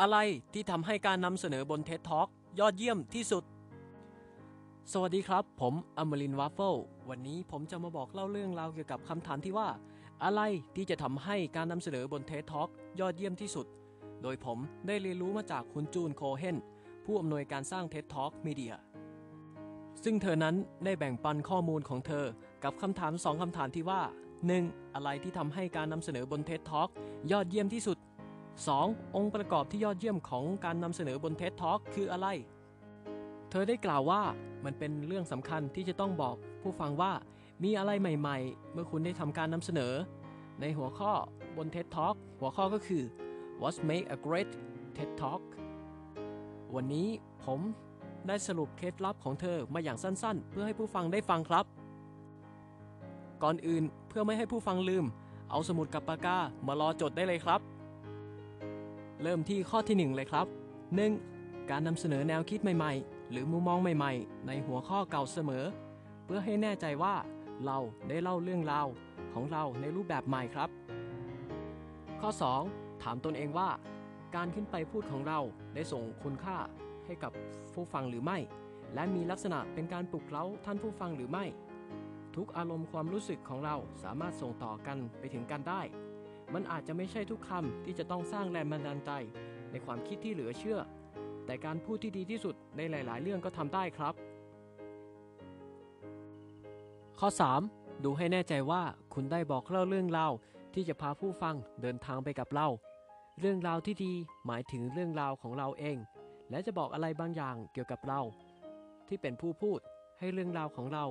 อะไรที่ทำให้การนำเสนอบน TED Talk ยอดเยี่ยมที่สุด สวัสดีครับ ผมอมรินวัฟเฟิลวันนี้ผมจะมาบอกเล่าเรื่องราวเกี่ยวกับคำถามที่ว่า อะไรที่จะทำให้การนำเสนอบน TED Talk ยอดเยี่ยมที่สุด โดยผมได้เรียนรู้มาจากคุณจูนโคเฮนผู้อำนวยการสร้าง TED Talk Media ซึ่งเธอนั้นได้แบ่งปันข้อมูลของเธอกับคำถามสองคำถามที่ว่า 1. อะไรที่ทำให้การนำเสนอบน TED Talk ยอดเยี่ยมที่สุด 2. องค์ประกอบที่ยอดเยี่ยมของการนำเสนอบน TED Talk คืออะไร เธอได้กล่าวว่ามันเป็นเรื่องสำคัญที่จะต้องบอกผู้ฟังว่ามีอะไรใหม่ๆ เมื่อคุณได้ทำการนำเสนอ ในหัวข้อบน TED Talk หัวข้อก็คือ What make a great TED Talk วันนี้ผมได้สรุปเคล็ดลับของเธอมาอย่างสั้นๆ เพื่อให้ผู้ฟังได้ฟังครับ ก่อนอื่นเพื่อไม่ให้ผู้ฟังลืม เอาสมุดกับปากกามารอจดได้เลยครับ เริ่มที่ข้อที่ 1 เลยครับ 1. การนำเสนอแนวคิดใหม่ๆ หรือมุมมองใหม่ๆ ในหัวข้อเก่าเสมอ เพื่อให้แน่ใจว่าเราได้เล่าเรื่องราวของเราในรูปแบบใหม่ครับ ข้อ 2. ถามตนเองว่า การขึ้นไปพูดของเราได้ส่งคุณค่าให้กับผู้ฟังหรือไม่ และมีลักษณะเป็นการปลุกเร้าท่านผู้ฟังหรือไม่ ทุกอารมณ์ความรู้สึกของเราสามารถส่งต่อกันไปถึงกันได้ มันอาจจะไม่ใช่ทุกคำที่จะต้องสร้างแรงบันดาลใจ ในความคิดที่เหลือเชื่อ แต่การพูดที่ดีที่สุดในหลาย ๆ เรื่องก็ทำได้ครับ ข้อ 3. ดูให้แน่ใจว่าคุณได้บอกเล่าเรื่องราวที่จะพาผู้ฟังเดินทางไปกับเรา เรื่องราวที่ดีหมายถึงเรื่องราวของเราเอง และจะบอกอะไรบางอย่างเกี่ยวกับเรา ที่เป็นผู้พูดให้เรื่องราวของเรา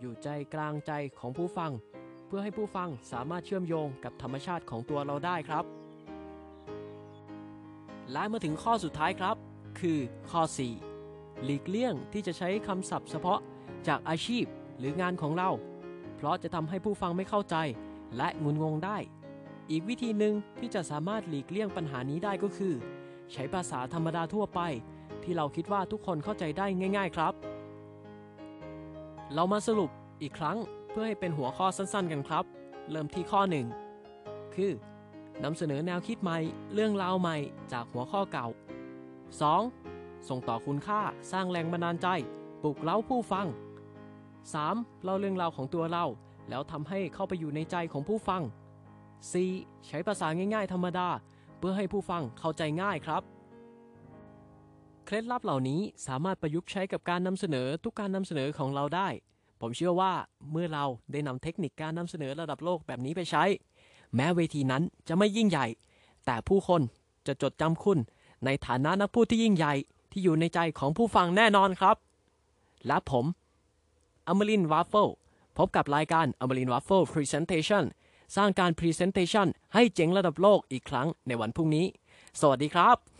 อยู่ใจกลางใจของผู้ฟัง เพื่อให้ผู้ฟังสามารถเชื่อมโยงกับธรรมชาติของตัวเราได้ครับ และมาถึงข้อสุดท้ายครับ คือข้อ 4 หลีกเลี่ยงที่จะใช้คำศัพท์เฉพาะจากอาชีพหรืองานของเรา เพราะจะทำให้ผู้ฟังไม่เข้าใจ และงุนงงได้ อีกวิธีหนึ่งที่จะสามารถหลีกเลี่ยงปัญหานี้ได้ก็คือ ใช้ภาษาธรรมดาทั่วไป ที่เราคิดว่าทุกคนเข้าใจได้ง่าย ๆ ครับ เรามาสรุปอีกครั้ง พื่อให้เป็นหัวข้อสั้นๆ กันครับ เริ่มที่ข้อ 1 คือนำเสนอแนวคิดใหม่ เรื่องราวใหม่จากหัวข้อเก่า 2. ส่งต่อคุณค่าสร้างแรงบันดาลใจ ปลุกเร้าผู้ฟัง 3. เล่าเรื่องราวของตัวเรา แล้วทำให้เข้าไปอยู่ในใจของผู้ฟัง 4. ใช้ภาษาง่ายๆ ธรรมดา เพื่อให้ผู้ฟังเข้าใจง่ายครับ เคล็ดลับเหล่านี้สามารถประยุกต์ใช้กับการนำเสนอทุกการนำเสนอของเราได้ ผมเชื่อว่าเมื่อเราได้นำเทคนิคการนำเสนอระดับโลกแบบนี้ไปใช้ แม้เวทีนั้นจะไม่ยิ่งใหญ่ แต่ผู้คนจะจดจำคุณ ในฐานะนักพูดที่ยิ่งใหญ่ที่อยู่ในใจของผู้ฟังแน่นอนครับ และผมอมรินวัฟเฟิลพบกับรายการอมรินวัฟเฟิล presentation สร้างการ presentation ให้เจ๋งระดับโลกอีกครั้งในวันพรุ่งนี้ สวัสดีครับ